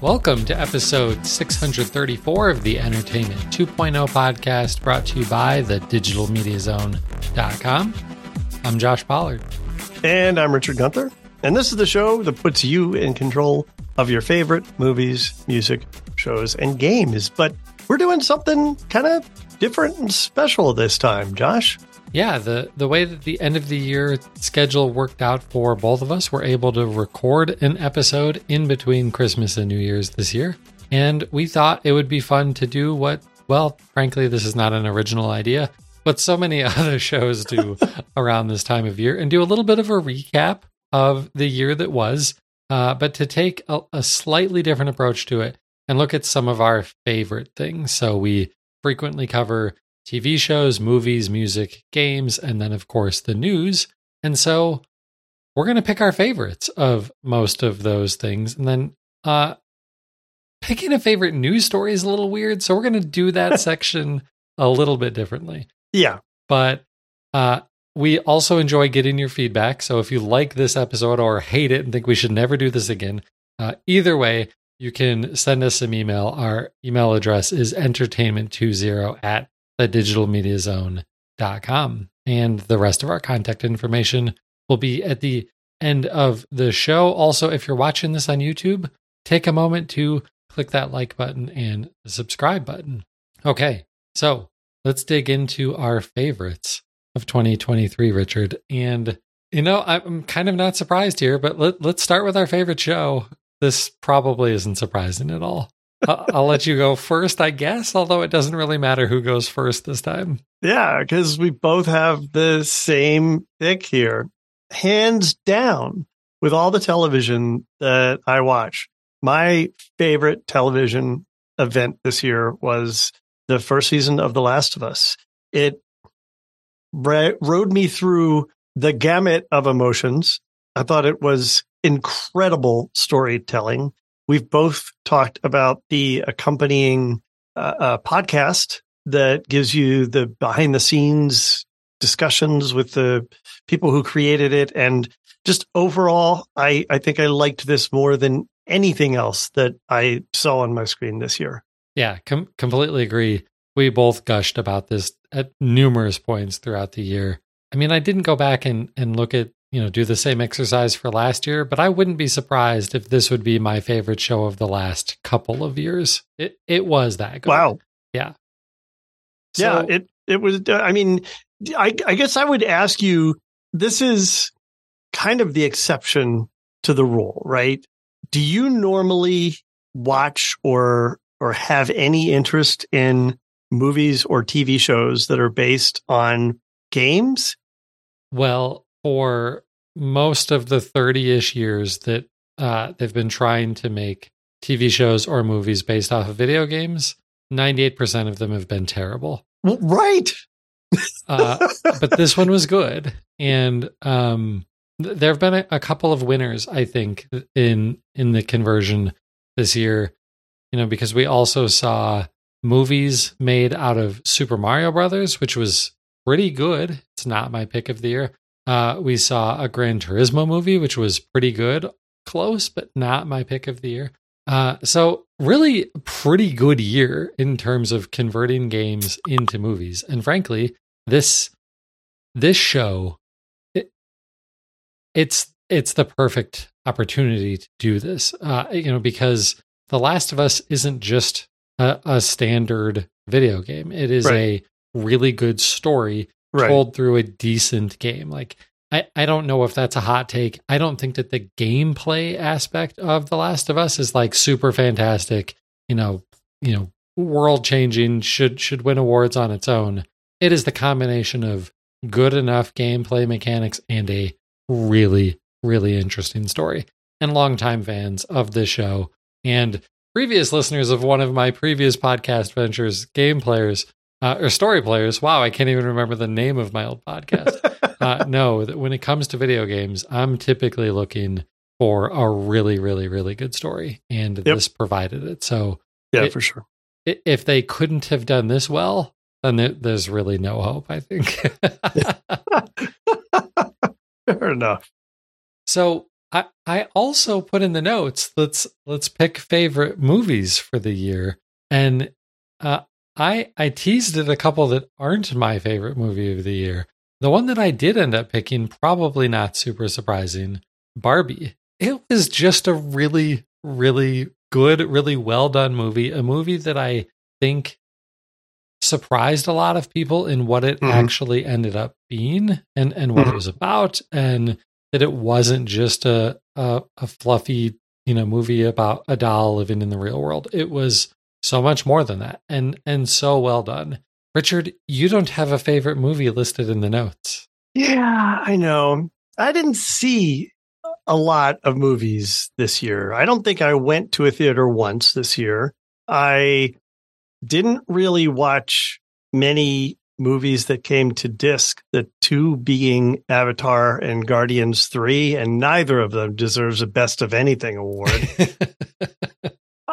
Welcome to episode 634 of the Entertainment 2.0 podcast brought to you by the digitalmediazone.com. I'm Josh Pollard. And I'm Richard Gunther. And this is the show that puts you in control of your favorite movies, music, shows, and games. But we're doing something kind of different and special this time, Josh. Yeah, the the way that the end of the year schedule worked out for both of us, we're able to record an episode in between Christmas and New Year's this year. And we thought it would be fun to do what, well, frankly, this is not an original idea, but so many other shows do around this time of year and do a little bit of a recap of the year that was, uh, but to take a, a slightly different approach to it and look at some of our favorite things. So we frequently cover TV shows, movies, music, games, and then, of course, the news. And so we're going to pick our favorites of most of those things. And then uh, picking a favorite news story is a little weird. So we're going to do that section a little bit differently. Yeah. But uh, we also enjoy getting your feedback. So if you like this episode or hate it and think we should never do this again, uh, either way, you can send us some email. Our email address is entertainment20 at thedigitalmediazone.com. And the rest of our contact information will be at the end of the show. Also, if you're watching this on YouTube, take a moment to click that like button and the subscribe button. Okay, so let's dig into our favorites of 2023, Richard. And, you know, I'm kind of not surprised here, but let, let's start with our favorite show. This probably isn't surprising at all. I'll let you go first, I guess, although it doesn't really matter who goes first this time. Yeah, because we both have the same pick here. Hands down, with all the television that I watch, my favorite television event this year was the first season of The Last of Us. It rode me through the gamut of emotions. I thought it was incredible storytelling. We've both talked about the accompanying uh, uh, podcast that gives you the behind the scenes discussions with the people who created it. And just overall, I, I think I liked this more than anything else that I saw on my screen this year. Yeah, com- completely agree. We both gushed about this at numerous points throughout the year. I mean, I didn't go back and, and look at you know, do the same exercise for last year, but I wouldn't be surprised if this would be my favorite show of the last couple of years. It it was that good. Wow. Yeah. So, yeah, it it was uh, I mean, I I guess I would ask you this is kind of the exception to the rule, right? Do you normally watch or or have any interest in movies or TV shows that are based on games? Well, for most of the 30 ish years that uh, they've been trying to make TV shows or movies based off of video games, 98% of them have been terrible. Right. uh, but this one was good. And um, th- there have been a, a couple of winners, I think, in in the conversion this year. You know, because we also saw movies made out of Super Mario Brothers, which was pretty good. It's not my pick of the year. Uh, we saw a Gran Turismo movie, which was pretty good, close, but not my pick of the year. Uh, so really pretty good year in terms of converting games into movies. And frankly, this this show it, it's it's the perfect opportunity to do this. Uh, you know, because The Last of Us isn't just a, a standard video game. It is right. a really good story right. told through a decent game. Like I, I don't know if that's a hot take. I don't think that the gameplay aspect of The Last of Us is like super fantastic, you know, you know, world changing, should should win awards on its own. It is the combination of good enough gameplay mechanics and a really, really interesting story. And longtime fans of this show and previous listeners of one of my previous podcast ventures, game players, uh, or story players. Wow, I can't even remember the name of my old podcast. uh, no, when it comes to video games, I'm typically looking for a really, really, really good story, and yep. this provided it. So, yeah, it, for sure. It, if they couldn't have done this well, then there, there's really no hope. I think. Fair enough. So I I also put in the notes let's let's pick favorite movies for the year, and uh, I I teased it a couple that aren't my favorite movie of the year. The one that I did end up picking, probably not super surprising, Barbie. It was just a really really good, really well done movie. A movie that I think surprised a lot of people in what it mm-hmm. actually ended up being and and what mm-hmm. it was about and that it wasn't just a, a, a fluffy you know movie about a doll living in the real world it was so much more than that and and so well done. Richard you don't have a favorite movie listed in the notes. Yeah i know. I didn't see a lot of movies this year. I don't think i went to a theater once this year. I didn't really watch many movies that came to disc, the two being Avatar and Guardians 3, and neither of them deserves a Best of Anything award.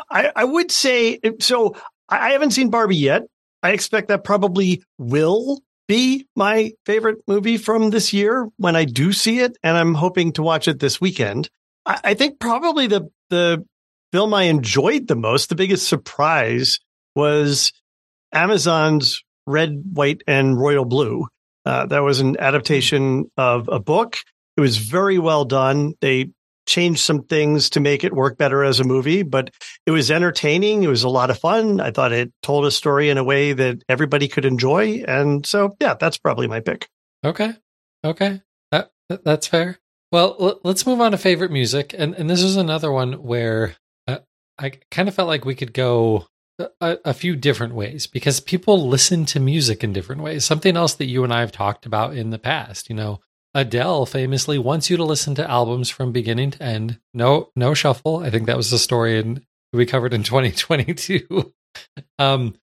I, I would say so. I haven't seen Barbie yet. I expect that probably will be my favorite movie from this year when I do see it, and I'm hoping to watch it this weekend. I, I think probably the the film I enjoyed the most, the biggest surprise, was Amazon's Red, White, and Royal Blue. Uh, that was an adaptation of a book. It was very well done. They changed some things to make it work better as a movie, but it was entertaining. It was a lot of fun. I thought it told a story in a way that everybody could enjoy. And so, yeah, that's probably my pick. Okay. Okay. That, that's fair. Well, l- let's move on to favorite music. And, and this is another one where uh, I kind of felt like we could go a, a, few different ways because people listen to music in different ways. Something else that you and I have talked about in the past, you know, Adele famously wants you to listen to albums from beginning to end. No, no shuffle. I think that was the story in we covered in 2022. um,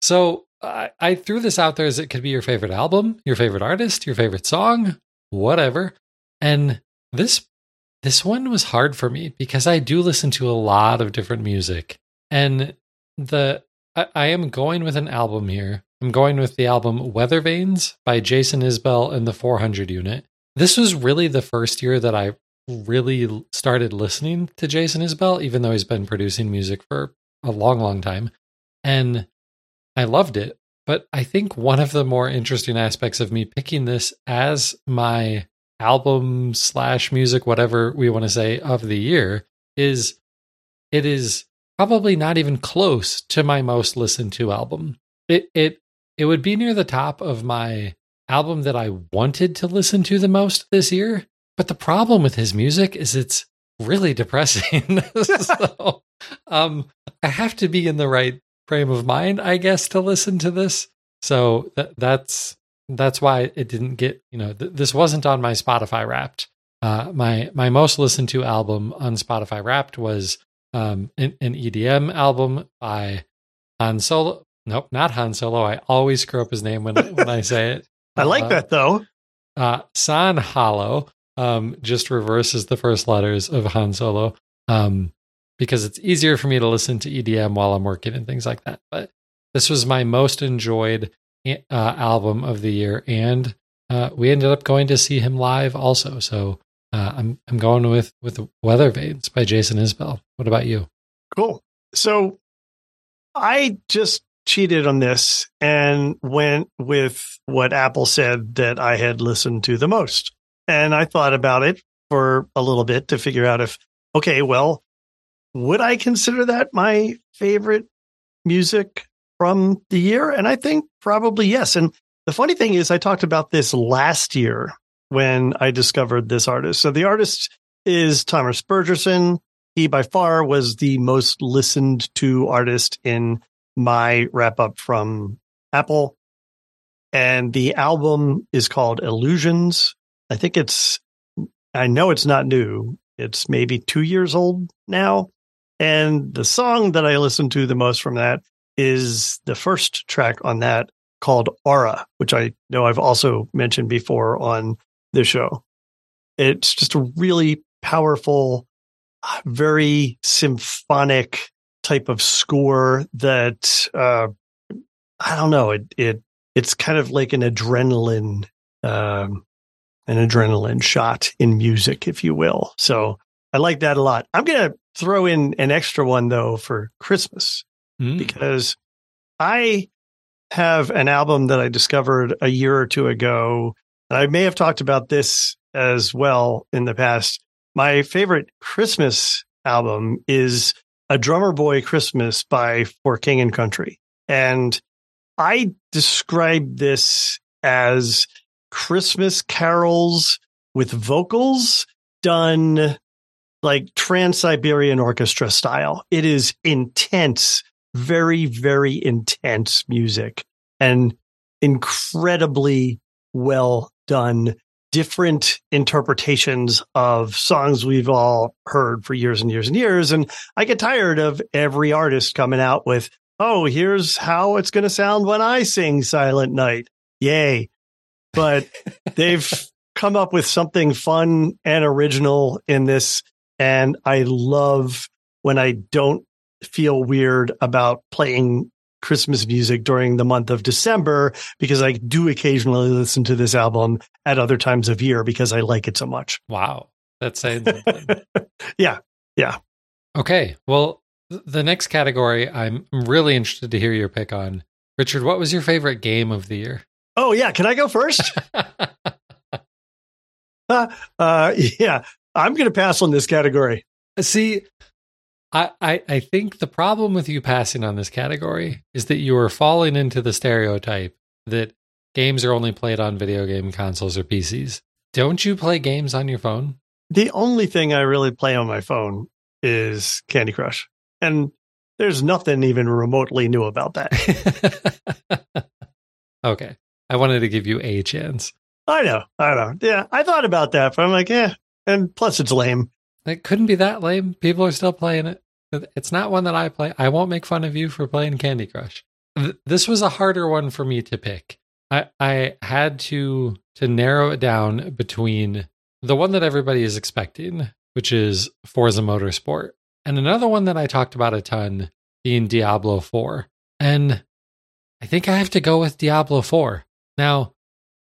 so I, I threw this out there as it could be your favorite album, your favorite artist, your favorite song, whatever. And this this one was hard for me because I do listen to a lot of different music. And the I, I am going with an album here. I'm going with the album Weather Vanes by Jason Isbell and the 400 Unit. This was really the first year that I really started listening to Jason Isbell, even though he's been producing music for a long, long time. And I loved it. But I think one of the more interesting aspects of me picking this as my album slash music, whatever we want to say, of the year is it is probably not even close to my most listened to album. It it it would be near the top of my album that I wanted to listen to the most this year. But the problem with his music is it's really depressing. so um I have to be in the right frame of mind, I guess, to listen to this. So that that's that's why it didn't get, you know, th- this wasn't on my Spotify wrapped. Uh, my my most listened to album on Spotify wrapped was um, an, an EDM album by Han Solo. Nope, not Han Solo. I always screw up his name when when I say it. I like uh, that though. Uh, San Holo um, just reverses the first letters of Han Solo um, because it's easier for me to listen to EDM while I'm working and things like that. But this was my most enjoyed uh, album of the year, and uh, we ended up going to see him live also. So uh, I'm I'm going with with Weather Vanes by Jason Isbell. What about you? Cool. So I just cheated on this and went with what Apple said that I had listened to the most. And I thought about it for a little bit to figure out if, okay, well, would I consider that my favorite music from the year? And I think probably yes. And the funny thing is, I talked about this last year when I discovered this artist. So the artist is Thomas Bergersen. He by far was the most listened to artist in my wrap up from Apple. And the album is called Illusions. I think it's, I know it's not new. It's maybe two years old now. And the song that I listened to the most from that is the first track on that called Aura, which I know I've also mentioned before on the show. It's just a really powerful, very symphonic type of score that uh, I don't know. It it it's kind of like an adrenaline um, an adrenaline shot in music, if you will. So I like that a lot. I'm going to throw in an extra one though for Christmas Mm. because I have an album that I discovered a year or two ago. And I may have talked about this as well in the past. My favorite Christmas album is A Drummer Boy Christmas by For King and Country. And I describe this as Christmas carols with vocals done like Trans Siberian Orchestra style. It is intense, very, very intense music and incredibly well done. Different interpretations of songs we've all heard for years and years and years. And I get tired of every artist coming out with, oh, here's how it's going to sound when I sing Silent Night. Yay. But they've come up with something fun and original in this. And I love when I don't feel weird about playing Christmas music during the month of December because I do occasionally listen to this album at other times of year because I like it so much. Wow. That's saying something. yeah. Yeah. okay. Well, the next category I'm really interested to hear your pick on. Richard, what was your favorite game of the year? Oh, yeah. Can I go first? uh, yeah. I'm going to pass on this category. See, I, I I think the problem with you passing on this category is that you are falling into the stereotype that games are only played on video game consoles or PCs. Don't you play games on your phone? The only thing I really play on my phone is Candy Crush. And there's nothing even remotely new about that. okay. I wanted to give you a chance. I know. I know. Yeah. I thought about that, but I'm like, yeah. And plus, it's lame. It couldn't be that lame. People are still playing it. It's not one that I play. I won't make fun of you for playing Candy Crush. Th- This was a harder one for me to pick. I, I had to to narrow it down between the one that everybody is expecting, which is Forza Motorsport, and another one that I talked about a ton, being Diablo 4. And I think I have to go with Diablo 4. Now,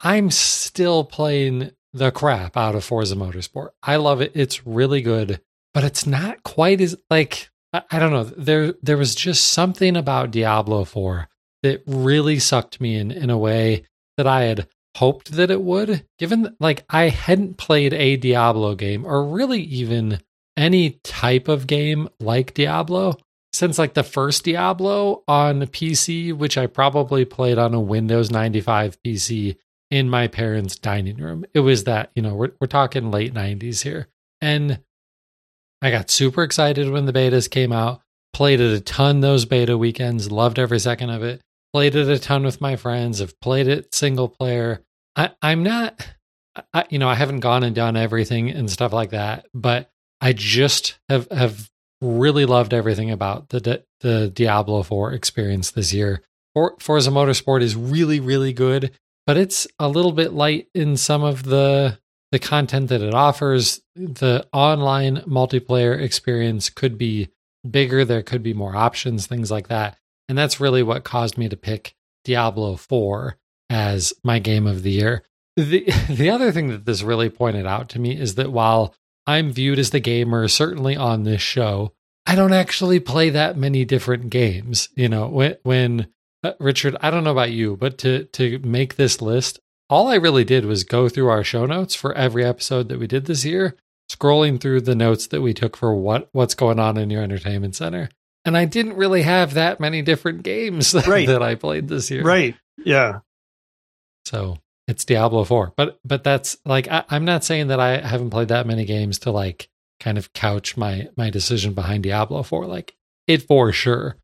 I'm still playing the crap out of Forza Motorsport. I love it. It's really good, but it's not quite as like I, I don't know. There there was just something about Diablo 4 that really sucked me in in a way that I had hoped that it would. Given like I hadn't played a Diablo game or really even any type of game like Diablo since like the first Diablo on PC, which I probably played on a Windows 95 PC in my parents' dining room. It was that, you know, we're, we're talking late 90s here. And I got super excited when the betas came out, played it a ton those beta weekends, loved every second of it, played it a ton with my friends, have played it single player. I, I'm not, I, you know, I haven't gone and done everything and stuff like that, but I just have, have really loved everything about the, the Diablo 4 experience this year. For, Forza Motorsport is really, really good but it's a little bit light in some of the the content that it offers. The online multiplayer experience could be bigger. There could be more options, things like that. And that's really what caused me to pick Diablo 4 as my game of the year. The the other thing that this really pointed out to me is that while I'm viewed as the gamer certainly on this show, I don't actually play that many different games. You know, when when uh, Richard, I don't know about you, but to to make this list, all I really did was go through our show notes for every episode that we did this year, scrolling through the notes that we took for what what's going on in your entertainment center. And I didn't really have that many different games Right. that I played this year. Right. Yeah. So it's Diablo 4. But but that's like I, I'm not saying that I haven't played that many games to like kind of couch my my decision behind Diablo 4. Like it for sure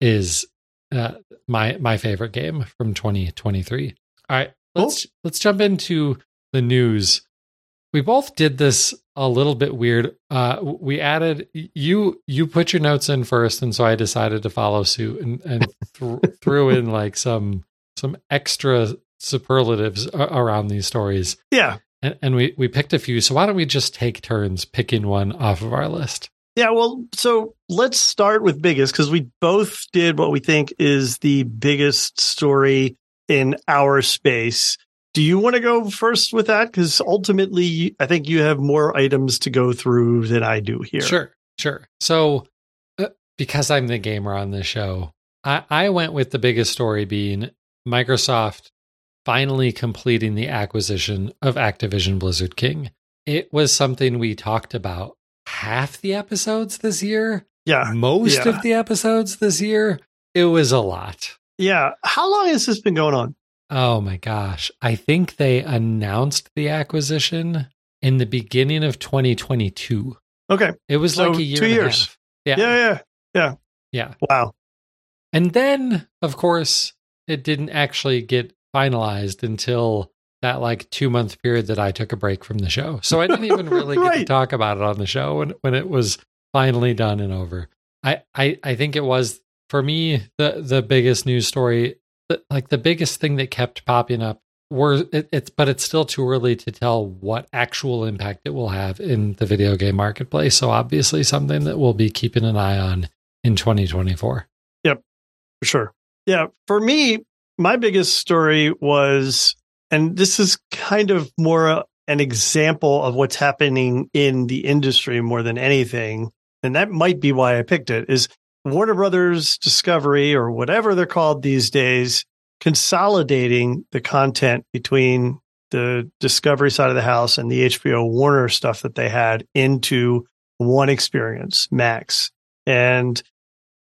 is uh, my my favorite game from 2023. All right, let's let's jump into the news. We both did this a little bit weird. Uh, we added you you put your notes in first, and so I decided to follow suit and, and th- threw in like some some extra superlatives around these stories. Yeah. And, and we we picked a few. So why don't we just take turns picking one off of our list? Yeah, well, so let's start with biggest because we both did what we think is the biggest story in our space. do you want to go first with that? Because ultimately, I think you have more items to go through than I do here. Sure, sure. So, uh, because I'm the gamer on this show, I, I went with the biggest story being Microsoft finally completing the acquisition of Activision Blizzard King. It was something we talked about half the episodes this year. Yeah. Most yeah. of the episodes this year. It was a lot. Yeah. How long has this been going on? Oh my gosh. I think they announced the acquisition in the beginning of 2022. Okay. It was So like a year two years. Yeah. Yeah. Yeah. Yeah. Yeah. Wow. And then, of course, it didn't actually get finalized until that like two month period that I took a break from the show. So I didn't even really get to talk about it on the show when, when it was finally done and over. I, I, I think it was for me the the biggest news story, like the biggest thing that kept popping up were it, it's but it's still too early to tell what actual impact it will have in the video game marketplace. So obviously something that we'll be keeping an eye on in 2024. yep For sure. Yeah. For me, my biggest story was, and this is kind of more an example of what's happening in the industry more than anything. And that might be why I picked it is Warner Brothers Discovery or whatever they're called these days, consolidating the content between the Discovery side of the house and the HBO Warner stuff that they had into one experience, Max. And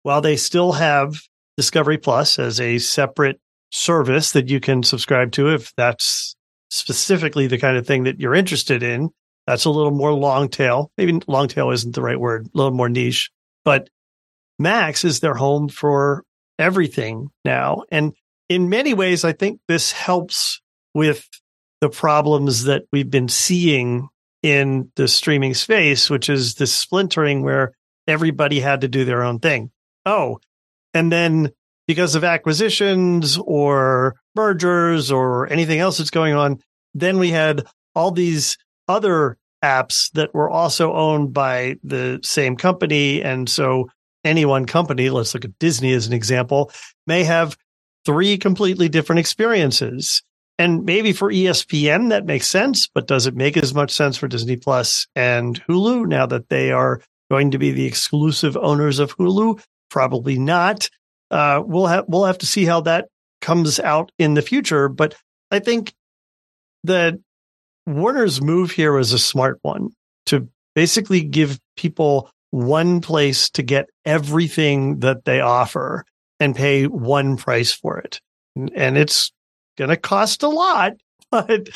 while they still have Discovery Plus as a separate service that you can subscribe to if that's specifically the kind of thing that you're interested in. That's a little more long tail. Maybe long tail isn't the right word, a little more niche, but Max is their home for everything now. And in many ways, I think this helps with the problems that we've been seeing in the streaming space, which is this splintering where everybody had to do their own thing. Oh, and then because of acquisitions or mergers or anything else that's going on, then we had all these other apps that were also owned by the same company. And so any one company, let's look at Disney as an example, may have three completely different experiences. And maybe for ESPN, that makes sense, but does it make as much sense for Disney Plus and Hulu now that they are going to be the exclusive owners of Hulu? Probably not. Uh, we'll have we'll have to see how that comes out in the future. But I think that Warner's move here was a smart one to basically give people one place to get everything that they offer and pay one price for it. And it's going to cost a lot, but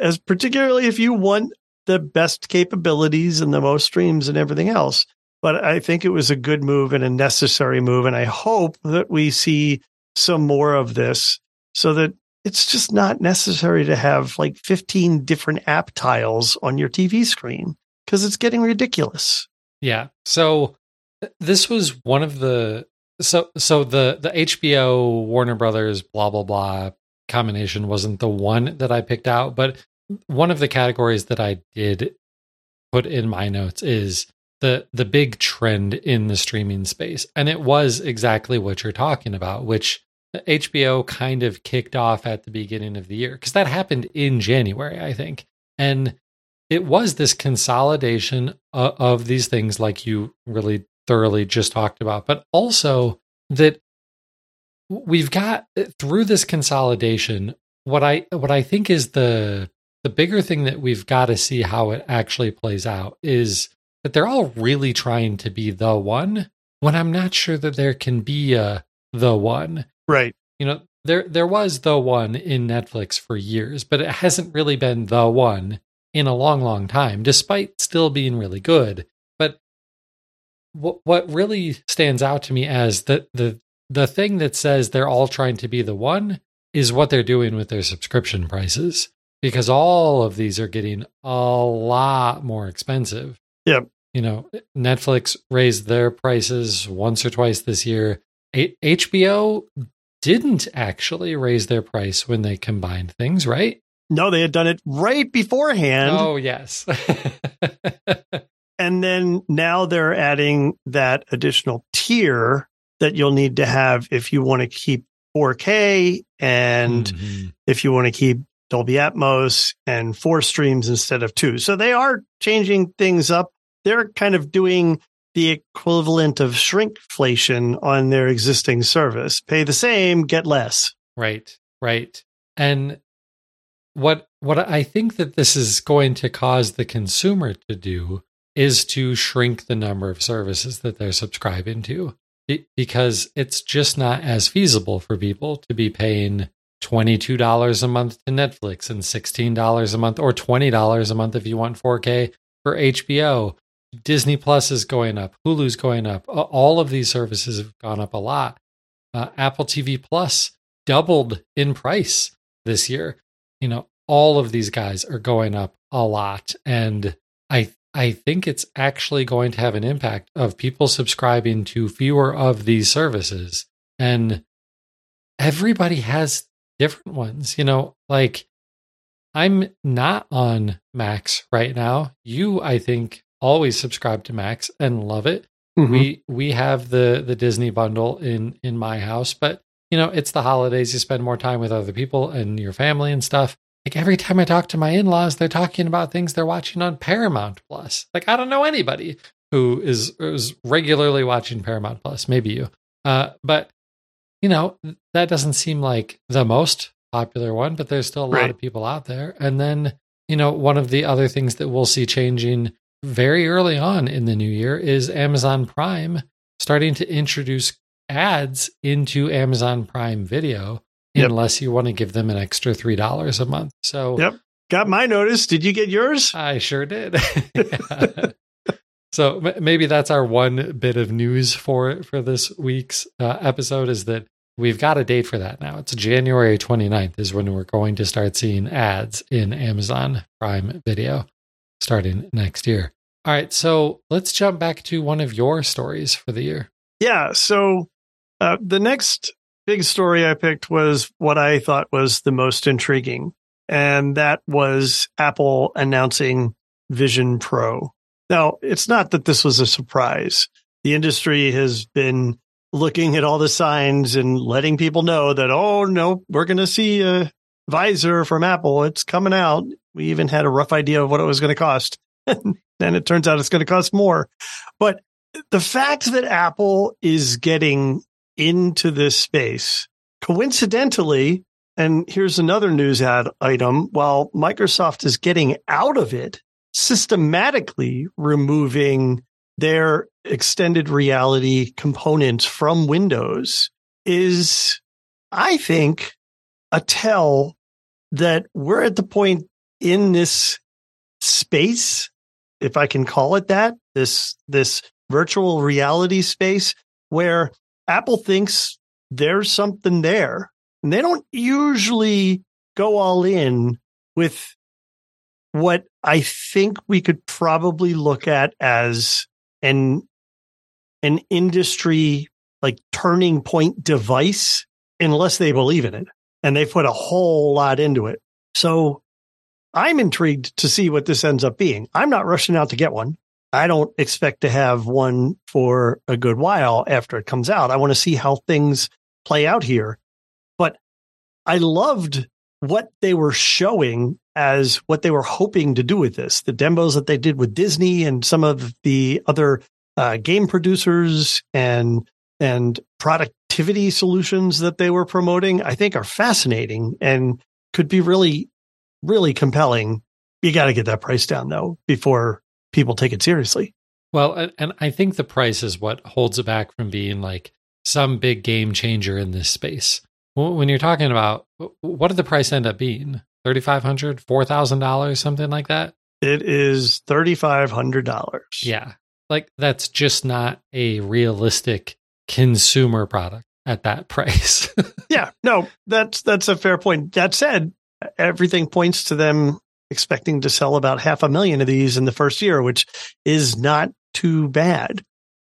as particularly if you want the best capabilities and the most streams and everything else. But I think it was a good move and a necessary move. And I hope that we see some more of this so that it's just not necessary to have like 15 different app tiles on your TV screen because it's getting ridiculous. Yeah. So uh, this was one of the so so the the HBO Warner Brothers blah blah blah combination wasn't the one that I picked out, but one of the categories that I did put in my notes is the the big trend in the streaming space. And it was exactly what you're talking about, which HBO kind of kicked off at the beginning of the year because that happened in January, I think. And it was this consolidation of, of these things, like you really thoroughly just talked about, but also that we've got uh, through this consolidation. What I what I think is the the bigger thing that we've got to see how it actually plays out is that they're all really trying to be the one. When I'm not sure that there can be a the one Right. you know there there was the one in Netflix for years, but it hasn't really been the one in a long, long time, despite still being really good. But what what really stands out to me as the the the thing that says they're all trying to be the one is what they're doing with their subscription prices, because all of these are getting a lot more expensive. Yep. You know, Netflix raised their prices once or twice this year. A- HBO didn't actually raise their price when they combined things, right? No, they had done it right beforehand. oh, yes. And then now they're adding that additional tier that you'll need to have if you want to keep 4K and Mhm. if you want to keep Dolby Atmos and four streams instead of two. So they are changing things up. They're kind of doing the equivalent of shrinkflation on their existing service. Pay the same, get less. Right, right. And what what I think that this is going to cause the consumer to do is to shrink the number of services that they're subscribing to because it's just not as feasible for people to be paying $22 a month to Netflix and $16 a month or $20 a month if you want 4K for HBO. Disney Plus is going up, Hulu's going up. All of these services have gone up a lot. Uh, Apple TV Plus doubled in price this year. You know, all of these guys are going up a lot and I I think it's actually going to have an impact of people subscribing to fewer of these services. And everybody has different ones, you know, like I'm not on Max right now. You, I think, always subscribe to Max and love it. Mm-hmm. We we have the the Disney bundle in in my house, but you know, it's the holidays, you spend more time with other people and your family and stuff like every time I talk to my in laws, they're talking about things they're watching on Paramount Plus. Like I don't know anybody who is is regularly watching Paramount Plus. Maybe you, uh, but you know that doesn't seem like the most popular one. But there's still a right. lot of people out there. And then you know one of the other things that we'll see changing very early on in the new year is Amazon Prime starting to introduce ads into Amazon Prime Video yep. unless you want to give them an extra three dollars a month. So yep, got my notice. Did you get yours? I sure did. so maybe that's our one bit of news for for this week's uh, episode is that we've got a date for that now. It's January 29th is when we're going to start seeing ads in Amazon Prime Video starting next year. All right, so let's jump back to one of your stories for the year. Yeah, so uh, the next big story I picked was what I thought was the most intriguing, and that was Apple announcing Vision Pro. Now, it's not that this was a surprise. The industry has been looking at all the signs and letting people know that, oh, no, we're going to see a visor from Apple. It's coming out. We even had a rough idea of what it was going to cost. and it turns out it's going to cost more. But the fact that Apple is getting into this space. Coincidentally, and here's another news ad item while Microsoft is getting out of it, systematically removing their extended reality components from Windows is, I think, a tell that we're at the point in this space, if I can call it that, this, this virtual reality space where Apple thinks there's something there. And they don't usually go all in with what I think we could probably look at as an an industry like turning point device unless they believe in it and they put a whole lot into it. So I'm intrigued to see what this ends up being. I'm not rushing out to get one. I don't expect to have one for a good while after it comes out. I want to see how things play out here. But I loved what they were showing as what they were hoping to do with this. The demos that they did with Disney and some of the other uh, game producers and and productivity solutions that they were promoting, I think are fascinating and could be really, really compelling. You got to get that price down though before people take it seriously. Well, and I think the price is what holds it back from being like some big game changer in this space. When you're talking about what did the price end up being? $3,500, $4,000, something like that? It is $3,500. Yeah. Like that's just not a realistic consumer product at that price. yeah. No, that's that's a fair point. That said, everything points to them expecting to sell about half a million of these in the first year, which is not too bad.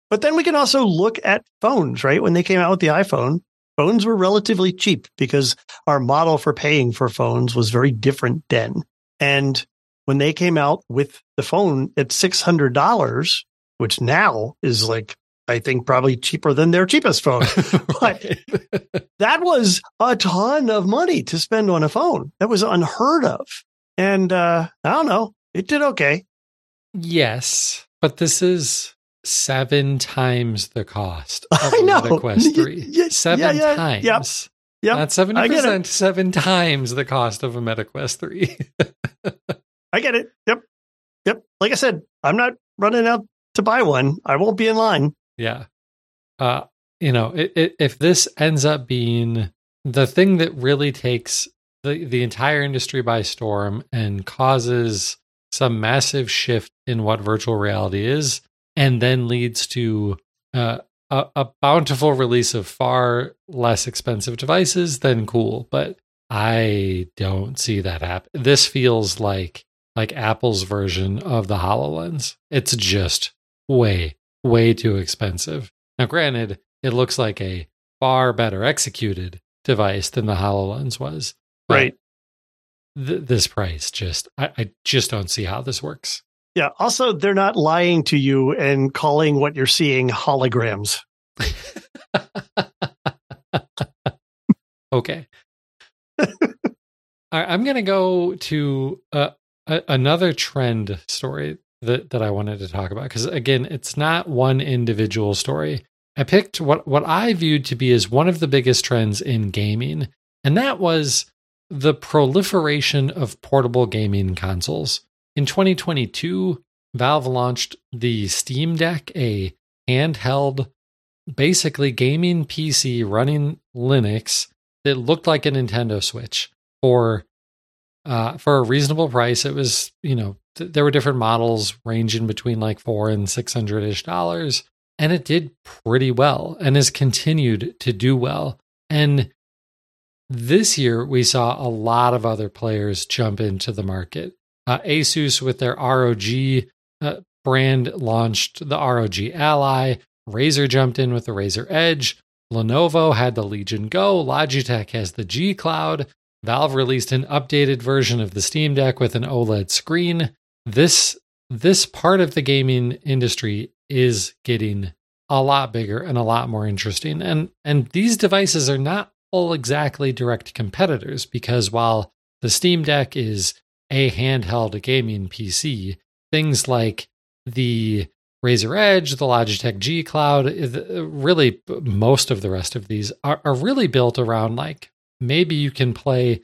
But then we can also look at phones, right? When they came out with the iPhone, phones were relatively cheap because our model for paying for phones was very different then. And when they came out with the phone at $600, which now is like I think probably cheaper than their cheapest phone. but that was a ton of money to spend on a phone. That was unheard of. And uh, I don't know, it did okay. Yes, but this is seven times the cost of I know. the Quest 3. Y- y- seven yeah, yeah, times. yep, yep. Not 70%, I get it. seven times the cost of a MetaQuest 3. I get it. Yep. Yep. Like I said, I'm not running out to buy one. I won't be in line. yeah. Uh, you know, i i if this ends up being the thing that really takes the, the entire industry by storm and causes some massive shift in what virtual reality is, and then leads to uh, a, a bountiful release of far less expensive devices, then cool. But I don't see that happen. This feels like like Apple's version of the HoloLens. It's just way, way too expensive. Now, granted, it looks like a far better executed device than the HoloLens was. Right. Th- this price just, I, I just don't see how this works. Yeah. Also, they're not lying to you and calling what you're seeing holograms. okay. All right, I'm going to go to uh, a, another trend story that, that I wanted to talk about because again, it's not one individual story. I picked what what I viewed to be as one of the biggest trends in gaming, and that was the proliferation of portable gaming consoles. In 2022, Valve launched the Steam Deck, a handheld, basically gaming PC running Linux that looked like a Nintendo Switch for uh, for a reasonable price. It was you know th- there were different models ranging between like four and six hundred ish dollars, and it did pretty well and has continued to do well. And this year we saw a lot of other players jump into the market. Uh, Asus with their ROG uh, brand launched the ROG Ally. Razer jumped in with the Razer Edge. Lenovo had the Legion Go. Logitech has the G Cloud. Valve released an updated version of the Steam Deck with an OLED screen. This this part of the gaming industry is getting a lot bigger and a lot more interesting. And and these devices are not all exactly direct competitors because while the Steam Deck is a handheld gaming PC, things like the Razer Edge, the Logitech G Cloud, eh, eh, really most of the rest of these are, are really built around like maybe you can play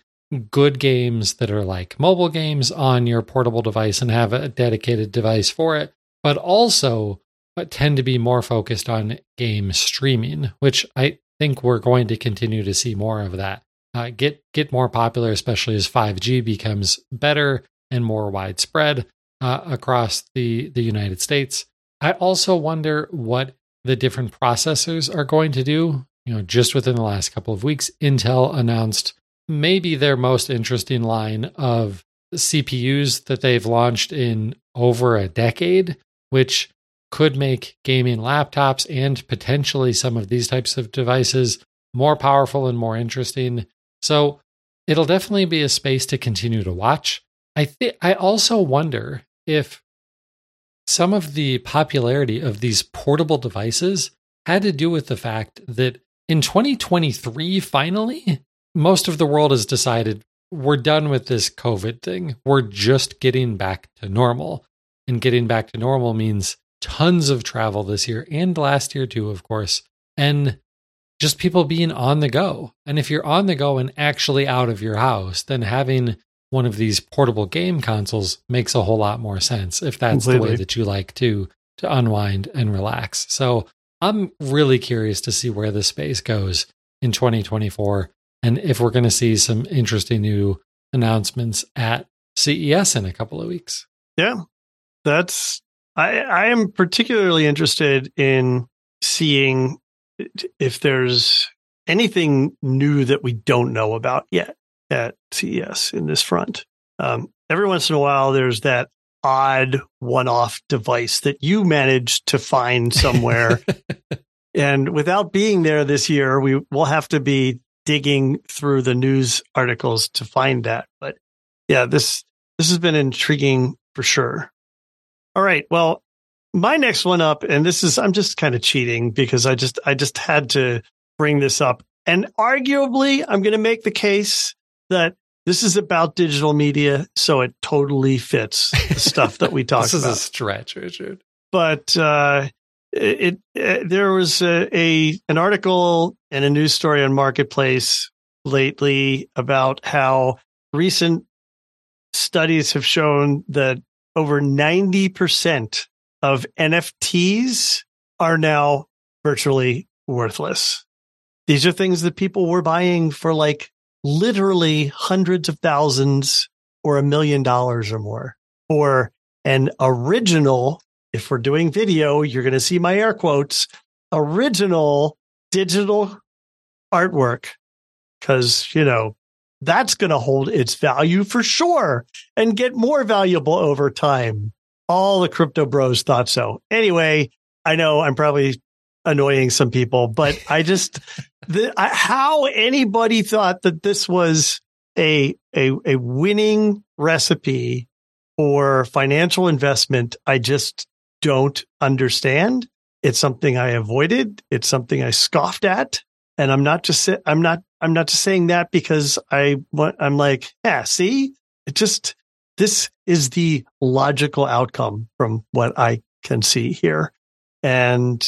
good games that are like mobile games on your portable device and have a dedicated device for it, but also tend to be more focused on game streaming, which I think we're going to continue to see more of that. Uh, get get more popular, especially as 5G becomes better and more widespread uh, across the the United States. I also wonder what the different processors are going to do. You know, just within the last couple of weeks, Intel announced maybe their most interesting line of CPUs that they've launched in over a decade, which could make gaming laptops and potentially some of these types of devices more powerful and more interesting. So it'll definitely be a space to continue to watch. I think I also wonder if some of the popularity of these portable devices had to do with the fact that in 2023 finally most of the world has decided we're done with this covid thing we're just getting back to normal and getting back to normal means tons of travel this year and last year too of course and just people being on the go and if you're on the go and actually out of your house then having one of these portable game consoles makes a whole lot more sense if that's the way that you like to to unwind and relax. So I'm really curious to see where this space goes in 2024 and if we're going to see some interesting new announcements at CES in a couple of weeks. Yeah, that's. I I am particularly interested in seeing if there's anything new that we don't know about yet at CES in this front. Um, every once in a while, there's that odd one-off device that you managed to find somewhere, and without being there this year, we will have to be digging through the news articles to find that. But yeah, this this has been intriguing for sure. All right. Well, my next one up, and this is I'm just kind of cheating because I just I just had to bring this up. And arguably, I'm going to make the case that this is about digital media, so it totally fits the stuff that we talked about. this about. is a stretch, Richard. But uh, it, it, there was a, a an article and a news story on Marketplace lately about how recent studies have shown that over 90% of NFTs are now virtually worthless. These are things that people were buying for like literally hundreds of thousands or a million dollars or more for an original. If we're doing video, you're going to see my air quotes original digital artwork. Cause, you know, that's going to hold its value for sure and get more valuable over time. All the crypto bros thought so. Anyway, I know I'm probably annoying some people, but I just, the, I, how anybody thought that this was a, a, a winning recipe for financial investment, I just don't understand. It's something I avoided. It's something I scoffed at. And I'm not just, I'm not I'm not just saying that because I want, I'm like, yeah, see, it just, this is the logical outcome from what I can see here. And,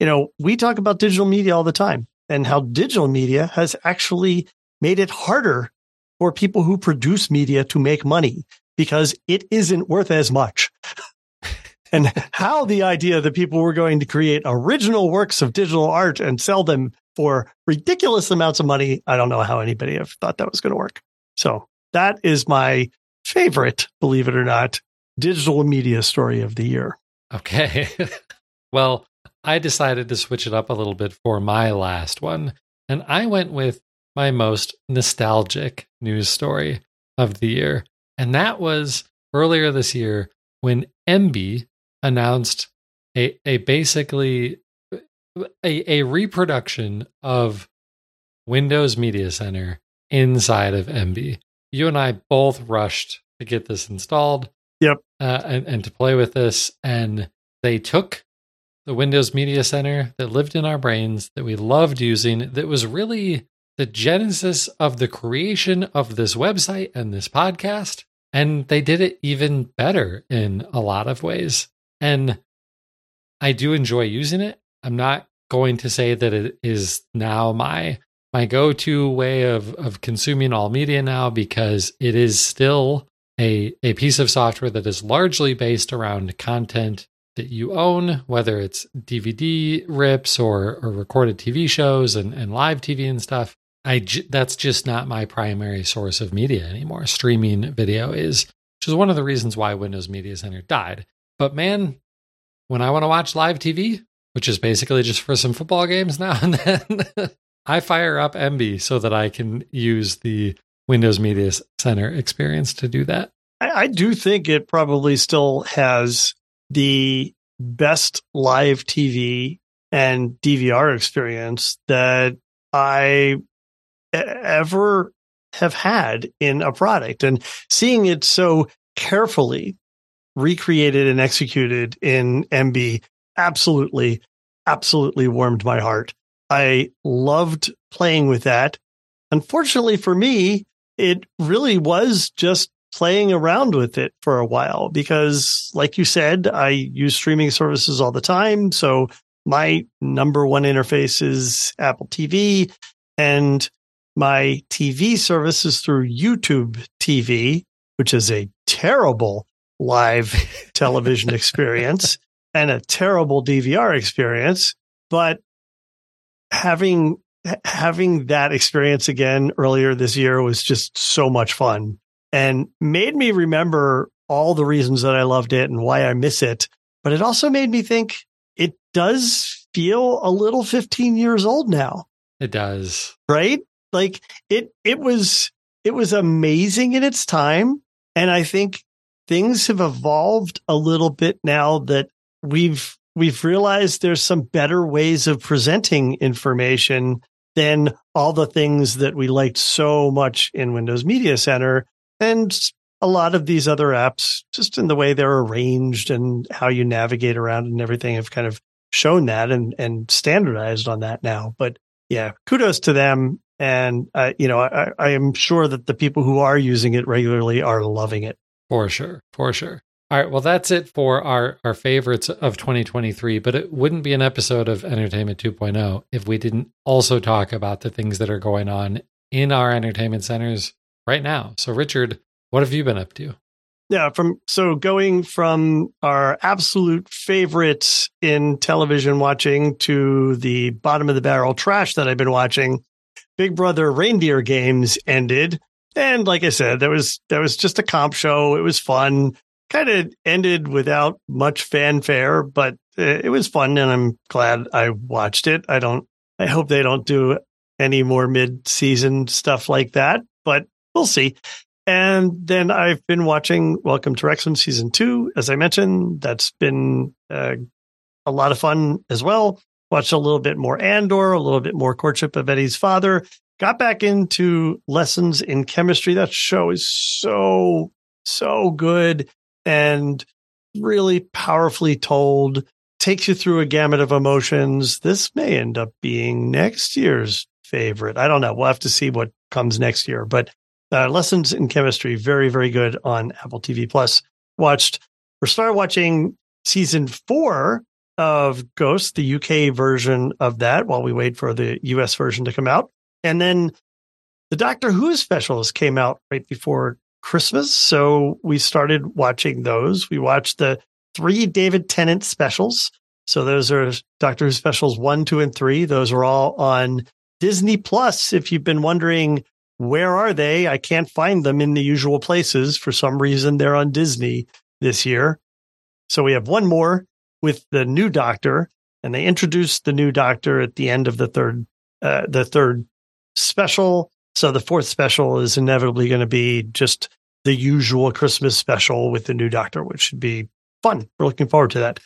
you know, we talk about digital media all the time and how digital media has actually made it harder for people who produce media to make money because it isn't worth as much. and how the idea that people were going to create original works of digital art and sell them for ridiculous amounts of money. I don't know how anybody have thought that was going to work. So that is my favorite, believe it or not, digital media story of the year. Okay. well, I decided to switch it up a little bit for my last one. And I went with my most nostalgic news story of the year. And that was earlier this year when Emby announced a, a basically a, a reproduction of Windows Media Center inside of Emby. You and I both rushed to get this installed. Yep. Uh, and, and to play with this. And they took the Windows Media Center that lived in our brains, that we loved using, that was really the genesis of the creation of this website and this podcast. And they did it even better in a lot of ways. And I do enjoy using it. I'm not going to say that it is now my my go-to way of of consuming all media now because it is still a a piece of software that is largely based around content that you own, whether it's DVD rips or, or recorded TV shows and, and live TV and stuff. I j- that's just not my primary source of media anymore. Streaming video is, which is one of the reasons why Windows Media Center died. But man, when I want to watch live TV, which is basically just for some football games now and then. I fire up Emby so that I can use the Windows Media Center experience to do that. I, I do think it probably still has the best live TV and DVR experience that I ever have had in a product. And seeing it so carefully recreated and executed in Emby absolutely, absolutely warmed my heart. I loved playing with that. Unfortunately for me, it really was just playing around with it for a while because, like you said, I use streaming services all the time. So my number one interface is Apple TV and my TV service is through YouTube TV, which is a terrible live television experience and a terrible DVR experience, but having having that experience again earlier this year was just so much fun and made me remember all the reasons that I loved it and why I miss it. But it also made me think it does feel a little 15 years old now. It does. Right? Like it it was it was amazing in its time and I think things have evolved a little bit now that we've we've realized there's some better ways of presenting information than all the things that we liked so much in Windows Media Center. And a lot of these other apps, just in the way they're arranged and how you navigate around and everything, have kind of shown that and and standardized on that now. But yeah, kudos to them. And uh, you know, I, I am sure that the people who are using it regularly are loving it. For sure, for sure. All right, well, that's it for our our favorites of 2023. But it wouldn't be an episode of Entertainment 2.0 if we didn't also talk about the things that are going on in our entertainment centers right now. So, Richard, what have you been up to? Yeah, from so going from our absolute favorites in television watching to the bottom of the barrel trash that I've been watching, Big Brother Reindeer Games ended. And like I said, that was that was just a comp show. It was fun. Kind of ended without much fanfare, but it was fun and I'm glad I watched it. I don't I hope they don't do any more mid-season stuff like that, but we'll see. And then I've been watching Welcome to Wrexham season two, as I mentioned. That's been uh, a lot of fun as well. Watched a little bit more Andor, a little bit more Courtship of Eddie's Father. Got back into Lessons in Chemistry. That show is so, so good and really powerfully told. Takes you through a gamut of emotions. This may end up being next year's favorite. I don't know. We'll have to see what comes next year, but uh, Lessons in Chemistry, very, very good on Apple TV Plus. Watched, or started watching season four of Ghost, the UK version of that, while we wait for the US version to come out. And then the Doctor Who specials came out right before Christmas. So we started watching those. We watched the three David Tennant specials. So those are Doctor Who specials one, two, and three. Those are all on Disney Plus. If you've been wondering where are they? I can't find them in the usual places. For some reason, they're on Disney this year. So we have one more with the new doctor, and they introduced the new doctor at the end of the third, uh, the third special. So the fourth special is inevitably going to be just the usual Christmas special with the new doctor, which should be fun. We're looking forward to that.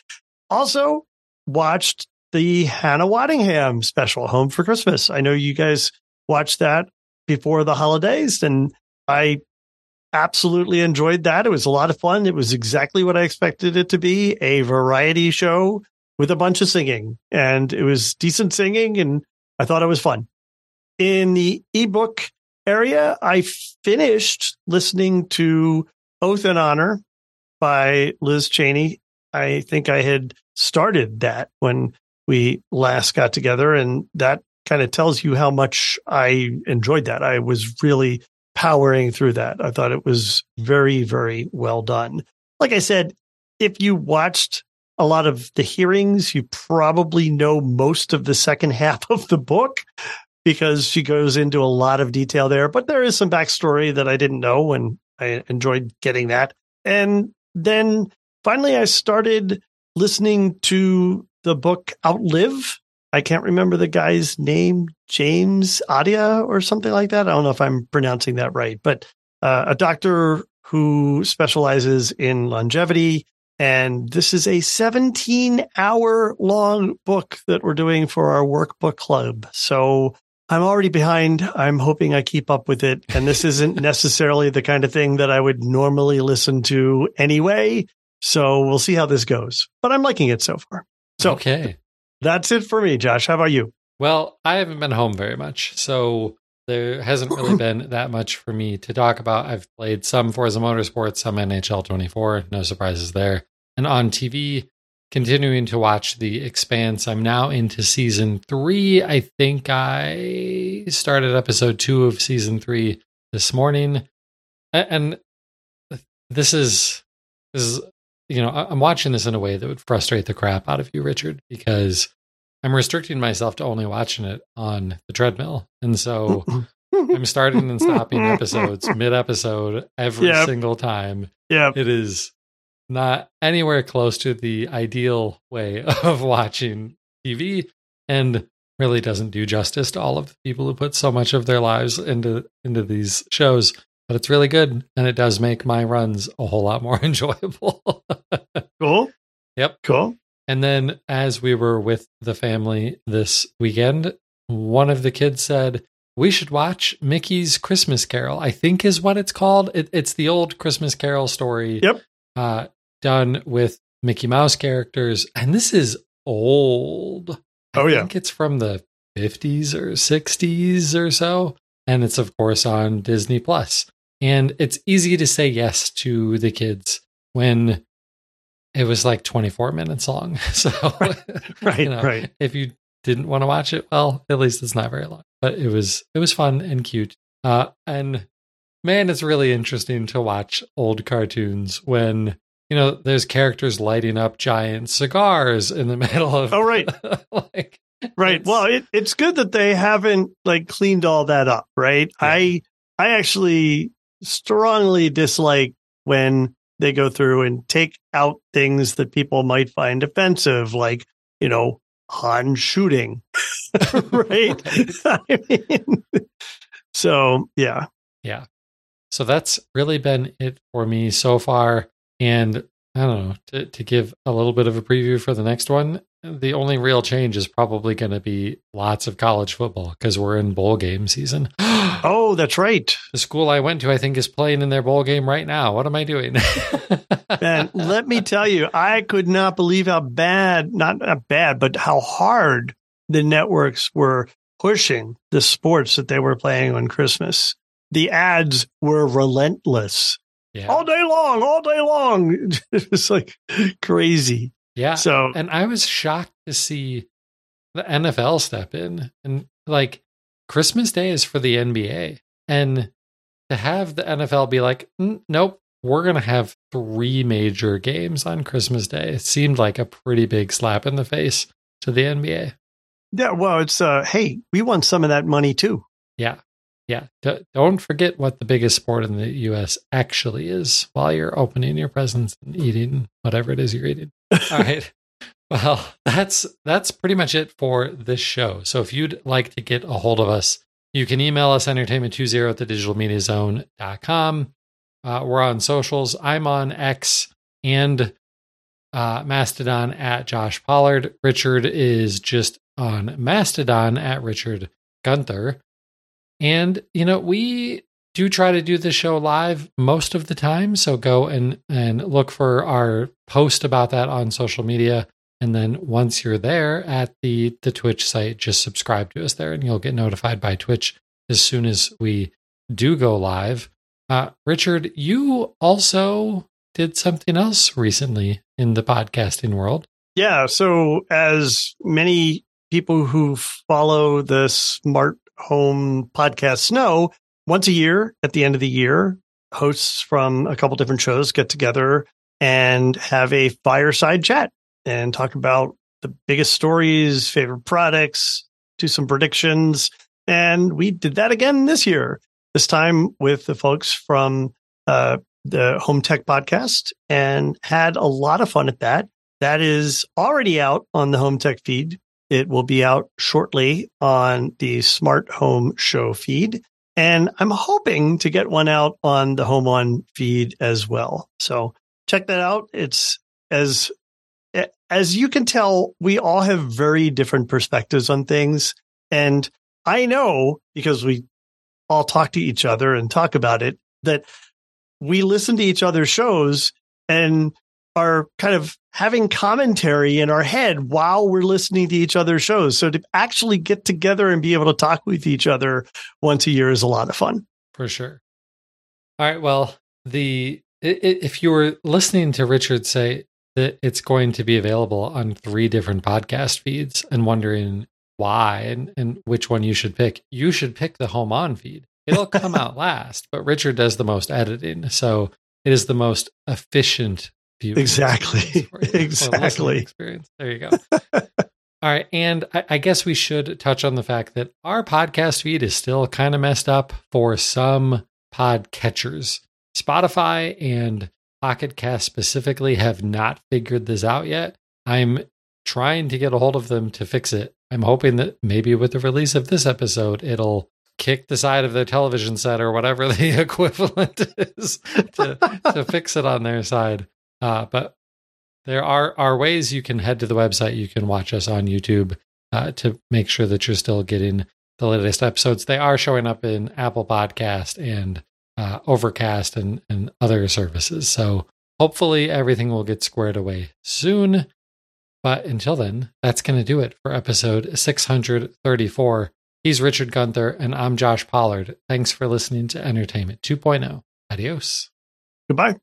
Also, watched the Hannah Waddingham special, Home for Christmas. I know you guys watched that before the holidays. And I absolutely enjoyed that. It was a lot of fun. It was exactly what I expected it to be a variety show with a bunch of singing. And it was decent singing, and I thought it was fun. In the ebook area, I finished listening to Oath and Honor by Liz Cheney. I think I had started that when we last got together, and that kind of tells you how much I enjoyed that. I was really powering through that. I thought it was very, very well done. Like I said, if you watched a lot of the hearings, you probably know most of the second half of the book because she goes into a lot of detail there. But there is some backstory that I didn't know, and I enjoyed getting that. And then finally, I started listening to the book Outlive I can't remember the guy's name, James Adia or something like that. I don't know if I'm pronouncing that right, but uh, a doctor who specializes in longevity. And this is a 17 hour long book that we're doing for our workbook club. So I'm already behind. I'm hoping I keep up with it. And this isn't necessarily the kind of thing that I would normally listen to anyway. So we'll see how this goes, but I'm liking it so far. So okay. That's it for me, Josh. How about you? Well, I haven't been home very much, so there hasn't really been that much for me to talk about. I've played some Forza Motorsport, some NHL 24, no surprises there. And on TV, continuing to watch The Expanse. I'm now into season three. I think I started episode two of season three this morning. And this is, this is you know, I'm watching this in a way that would frustrate the crap out of you, Richard, because I'm restricting myself to only watching it on the treadmill. And so I'm starting and stopping episodes mid episode every yep. single time. Yeah. It is not anywhere close to the ideal way of watching TV and really doesn't do justice to all of the people who put so much of their lives into into these shows but it's really good and it does make my runs a whole lot more enjoyable. cool. Yep. Cool. And then as we were with the family this weekend, one of the kids said, we should watch Mickey's Christmas Carol. I think is what it's called. It, it's the old Christmas Carol story. Yep. Uh, done with Mickey Mouse characters, and this is old. Oh, yeah. I think it's from the 50s or 60s or so, and it's of course on Disney Plus. And it's easy to say yes to the kids when it was like 24 minutes long. So, Right, you know, right. if you didn't want to watch it, well, at least it's not very long. But it was it was fun and cute. Uh, and man, it's really interesting to watch old cartoons when you know there's characters lighting up giant cigars in the middle of. Oh, right. like, Right. it's- Well, it, it's good that they haven't like cleaned all that up, right? Yeah. I I actually strongly dislike when they go through and take out things that people might find offensive, like, you know, Han shooting. right? I mean, so yeah. yeah. So that's really been it for me so far. And I don't know, to, to give a little bit of a preview for the next one, the only real change is probably going to be lots of college football because we're in bowl game season. Oh, that's right. The school I went to, I think, is playing in their bowl game right now. What am I doing? Let me tell you, I could not believe how bad, not, not bad, but how hard the networks were pushing the sports that they were playing on Christmas. The ads were relentless yeah. all day long, all day long. It was like crazy. yeah. So, and I was shocked to see the NFL step in and like Christmas Day is for the NBA. And to have the NFL be like, "Mm, nope, we're going to have three major games on Christmas Day, it seemed like a pretty big slap in the face to the NBA. yeah, well, it's, uh, hey, we want some of that money too. Yeah. Yeah. D- don't forget what the biggest sport in the US actually is while you're opening your presents and eating whatever it is you're eating. All right. Well, that's that's pretty much it for this show. So if you'd like to get a hold of us, you can email us entertainment20 at the digitalmediazone.com. Uh, we're on socials. I'm on X and uh, Mastodon at Josh Pollard. Richard is just on Mastodon at Richard Gunther. And, you know, we do try to do the show live most of the time. So go and, and look for our post about that on social media. And then once you're there at the, the Twitch site, just subscribe to us there and you'll get notified by Twitch as soon as we do go live. Uh, Richard, you also did something else recently in the podcasting world. Yeah. So, as many people who follow the smart home podcast know, once a year at the end of the year, hosts from a couple different shows get together and have a fireside chat and talk about the biggest stories, favorite products, do some predictions. And we did that again this year, this time with the folks from uh, the Home Tech Podcast and had a lot of fun at that. That is already out on the Home Tech feed. It will be out shortly on the Smart Home Show feed. And I'm hoping to get one out on the Home On feed as well. So check that out. It's as as you can tell, we all have very different perspectives on things. And I know because we all talk to each other and talk about it that we listen to each other's shows and are kind of having commentary in our head while we're listening to each other's shows. So to actually get together and be able to talk with each other once a year is a lot of fun. For sure. All right. Well, the if you were listening to Richard say that it's going to be available on three different podcast feeds and wondering why and, and which one you should pick, you should pick the home on feed. It'll come out last, but Richard does the most editing. So it is the most efficient view. Exactly. Exactly. Experience. There you go. All right. And I, I guess we should touch on the fact that our podcast feed is still kind of messed up for some pod catchers. Spotify and Pocket Cast specifically have not figured this out yet. I'm trying to get a hold of them to fix it. I'm hoping that maybe with the release of this episode, it'll kick the side of their television set or whatever the equivalent is to, to fix it on their side. Uh, but there are, are ways you can head to the website. You can watch us on YouTube uh, to make sure that you're still getting the latest episodes. They are showing up in Apple Podcast and uh, Overcast and, and other services. So hopefully everything will get squared away soon. But until then, that's going to do it for episode 634. He's Richard Gunther, and I'm Josh Pollard. Thanks for listening to Entertainment 2.0. Adios. Goodbye.